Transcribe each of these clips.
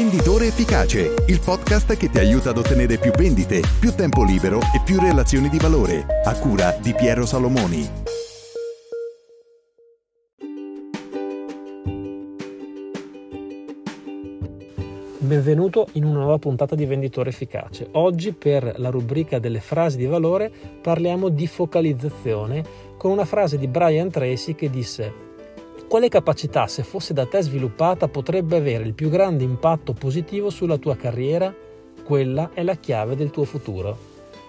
Venditore Efficace, il podcast che ti aiuta ad ottenere più vendite, più tempo libero e più relazioni di valore, a cura di Piero Salomoni. Benvenuto in una nuova puntata di Venditore Efficace. Oggi per la rubrica delle frasi di valore parliamo di focalizzazione con una frase di Brian Tracy che disse quale capacità, se fosse da te sviluppata, potrebbe avere il più grande impatto positivo sulla tua carriera? Quella è la chiave del tuo futuro.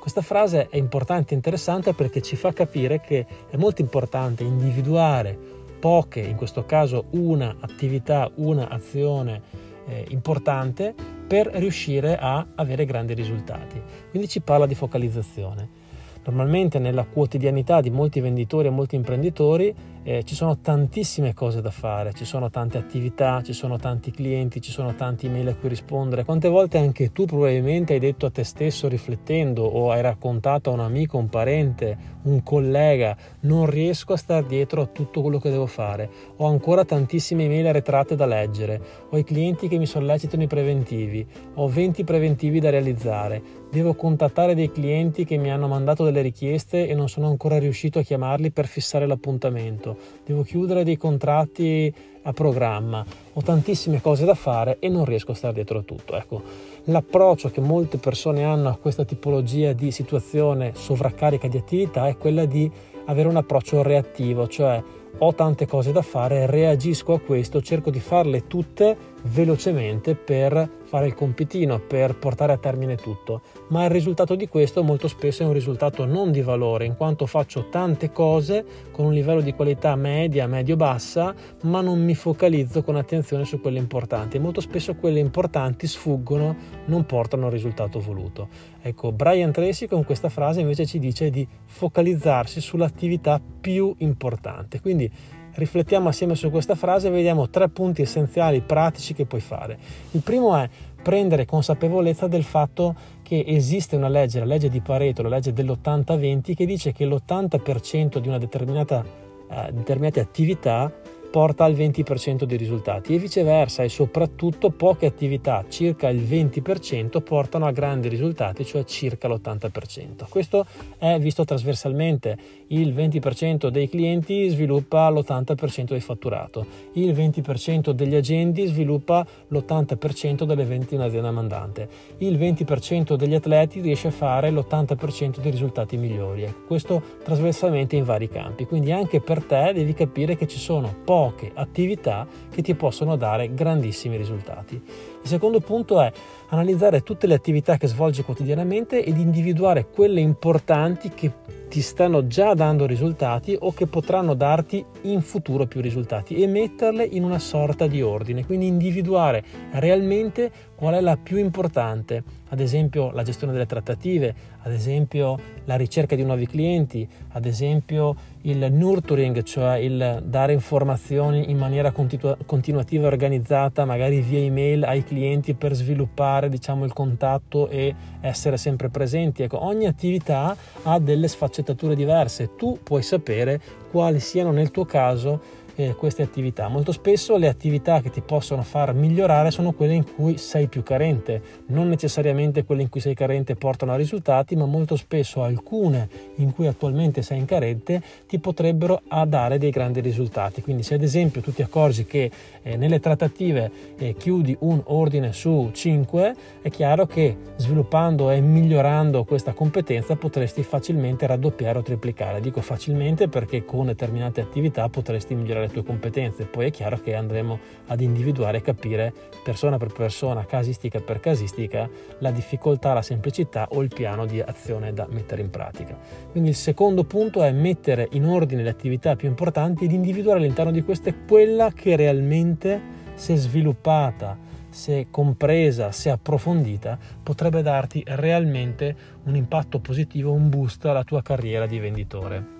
Questa frase è importante e interessante perché ci fa capire che è molto importante individuare poche, in questo caso una attività, una azione eh, importante per riuscire a avere grandi risultati. Quindi ci parla di focalizzazione. Normalmente nella quotidianità di molti venditori e molti imprenditori eh, ci sono tantissime cose da fare, ci sono tante attività, ci sono tanti clienti, ci sono tanti email a cui rispondere. Quante volte anche tu probabilmente hai detto a te stesso riflettendo o hai raccontato a un amico, un parente, un collega, non riesco a stare dietro a tutto quello che devo fare, ho ancora tantissime email arretrate da leggere, ho i clienti che mi sollecitano i preventivi, ho 20 preventivi da realizzare, devo contattare dei clienti che mi hanno mandato delle richieste e non sono ancora riuscito a chiamarli per fissare l'appuntamento devo chiudere dei contratti a programma, ho tantissime cose da fare e non riesco a stare dietro a tutto. Ecco, l'approccio che molte persone hanno a questa tipologia di situazione sovraccarica di attività è quella di avere un approccio reattivo, cioè ho tante cose da fare, reagisco a questo, cerco di farle tutte velocemente per fare il compitino, per portare a termine tutto. Ma il risultato di questo molto spesso è un risultato non di valore, in quanto faccio tante cose con un livello di qualità media, medio-bassa, ma non mi focalizzo con attenzione su quelle importanti. Molto spesso quelle importanti sfuggono, non portano al risultato voluto. Ecco, Brian Tracy con questa frase invece ci dice di focalizzarsi sull'attività più importante. Quindi riflettiamo assieme su questa frase e vediamo tre punti essenziali pratici che puoi fare. Il primo è prendere consapevolezza del fatto che esiste una legge, la legge di Pareto, la legge dell'80-20, che dice che l'80% di una determinata, eh, determinate attività porta al 20% dei risultati e viceversa e soprattutto poche attività, circa il 20%, portano a grandi risultati, cioè circa l'80%. Questo è visto trasversalmente, il 20% dei clienti sviluppa l'80% del fatturato, il 20% degli agendi sviluppa l'80% delle vendite in azienda mandante, il 20% degli atleti riesce a fare l'80% dei risultati migliori. Questo trasversalmente in vari campi, quindi anche per te devi capire che ci sono poche poche attività che ti possono dare grandissimi risultati. Il secondo punto è analizzare tutte le attività che svolgi quotidianamente ed individuare quelle importanti che ti stanno già dando risultati o che potranno darti in futuro più risultati e metterle in una sorta di ordine, quindi individuare realmente qual è la più importante, ad esempio la gestione delle trattative, ad esempio la ricerca di nuovi clienti, ad esempio il nurturing, cioè il dare informazioni in maniera continu- continuativa e organizzata, magari via email ai clienti per sviluppare diciamo, il contatto e essere sempre presenti. Ecco, ogni attività ha delle sfaccettature diverse, tu puoi sapere quali siano nel tuo caso eh, queste attività. Molto spesso le attività che ti possono far migliorare sono quelle in cui sei più carente, non necessariamente quelle in cui sei carente portano a risultati, ma molto spesso alcune in cui attualmente sei in carente ti potrebbero dare dei grandi risultati. Quindi se ad esempio tu ti accorgi che eh, nelle trattative eh, chiudi un ordine su 5, è chiaro che sviluppando e migliorando questa competenza potresti facilmente raddoppiare o triplicare. Dico facilmente perché con determinate attività potresti migliorare le tue competenze. Poi è chiaro che andremo ad individuare e capire persona per persona, casistica per casistica, la difficoltà, la semplicità o il piano di azione da mettere in pratica. Quindi il secondo punto è mettere in ordine le attività più importanti ed individuare all'interno di queste quella che realmente, se sviluppata, se compresa, se approfondita, potrebbe darti realmente un impatto positivo, un boost alla tua carriera di venditore.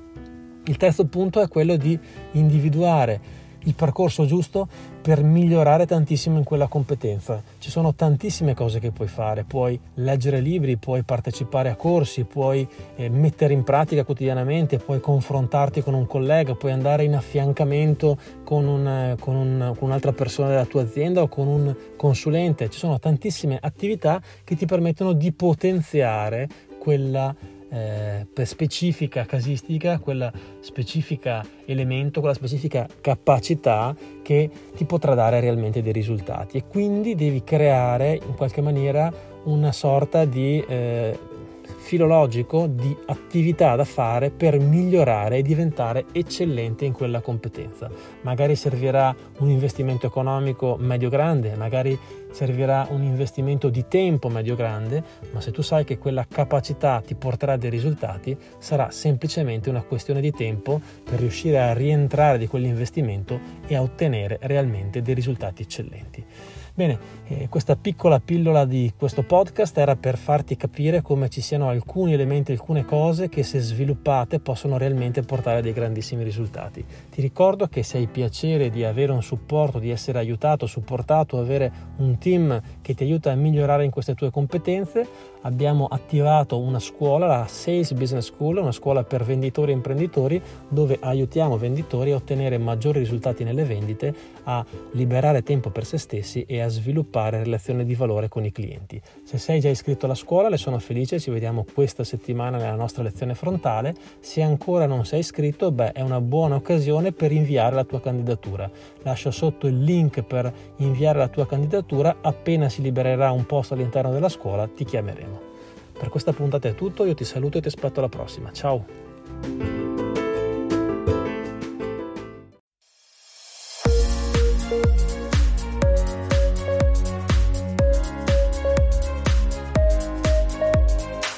Il terzo punto è quello di individuare il percorso giusto per migliorare tantissimo in quella competenza. Ci sono tantissime cose che puoi fare, puoi leggere libri, puoi partecipare a corsi, puoi eh, mettere in pratica quotidianamente, puoi confrontarti con un collega, puoi andare in affiancamento con, un, con, un, con un'altra persona della tua azienda o con un consulente. Ci sono tantissime attività che ti permettono di potenziare quella eh, per specifica casistica, quella specifica elemento, quella specifica capacità che ti potrà dare realmente dei risultati. E quindi devi creare in qualche maniera una sorta di eh, filologico di attività da fare per migliorare e diventare eccellente in quella competenza. Magari servirà un investimento economico medio-grande, magari servirà un investimento di tempo medio-grande, ma se tu sai che quella capacità ti porterà dei risultati, sarà semplicemente una questione di tempo per riuscire a rientrare di quell'investimento e a ottenere realmente dei risultati eccellenti. Bene, eh, questa piccola pillola di questo podcast era per farti capire come ci siano alcuni elementi, alcune cose che se sviluppate possono realmente portare a dei grandissimi risultati. Ti ricordo che se hai piacere di avere un supporto, di essere aiutato, supportato, avere un team che ti aiuta a migliorare in queste tue competenze, abbiamo attivato una scuola, la Sales Business School, una scuola per venditori e imprenditori dove aiutiamo venditori a ottenere maggiori risultati nelle vendite, a liberare tempo per se stessi e a sviluppare relazioni di valore con i clienti. Se sei già iscritto alla scuola, le sono felice, ci vediamo questa settimana nella nostra lezione frontale. Se ancora non sei iscritto, beh, è una buona occasione per inviare la tua candidatura. Lascio sotto il link per inviare la tua candidatura, appena si libererà un posto all'interno della scuola ti chiameremo. Per questa puntata è tutto, io ti saluto e ti aspetto alla prossima. Ciao!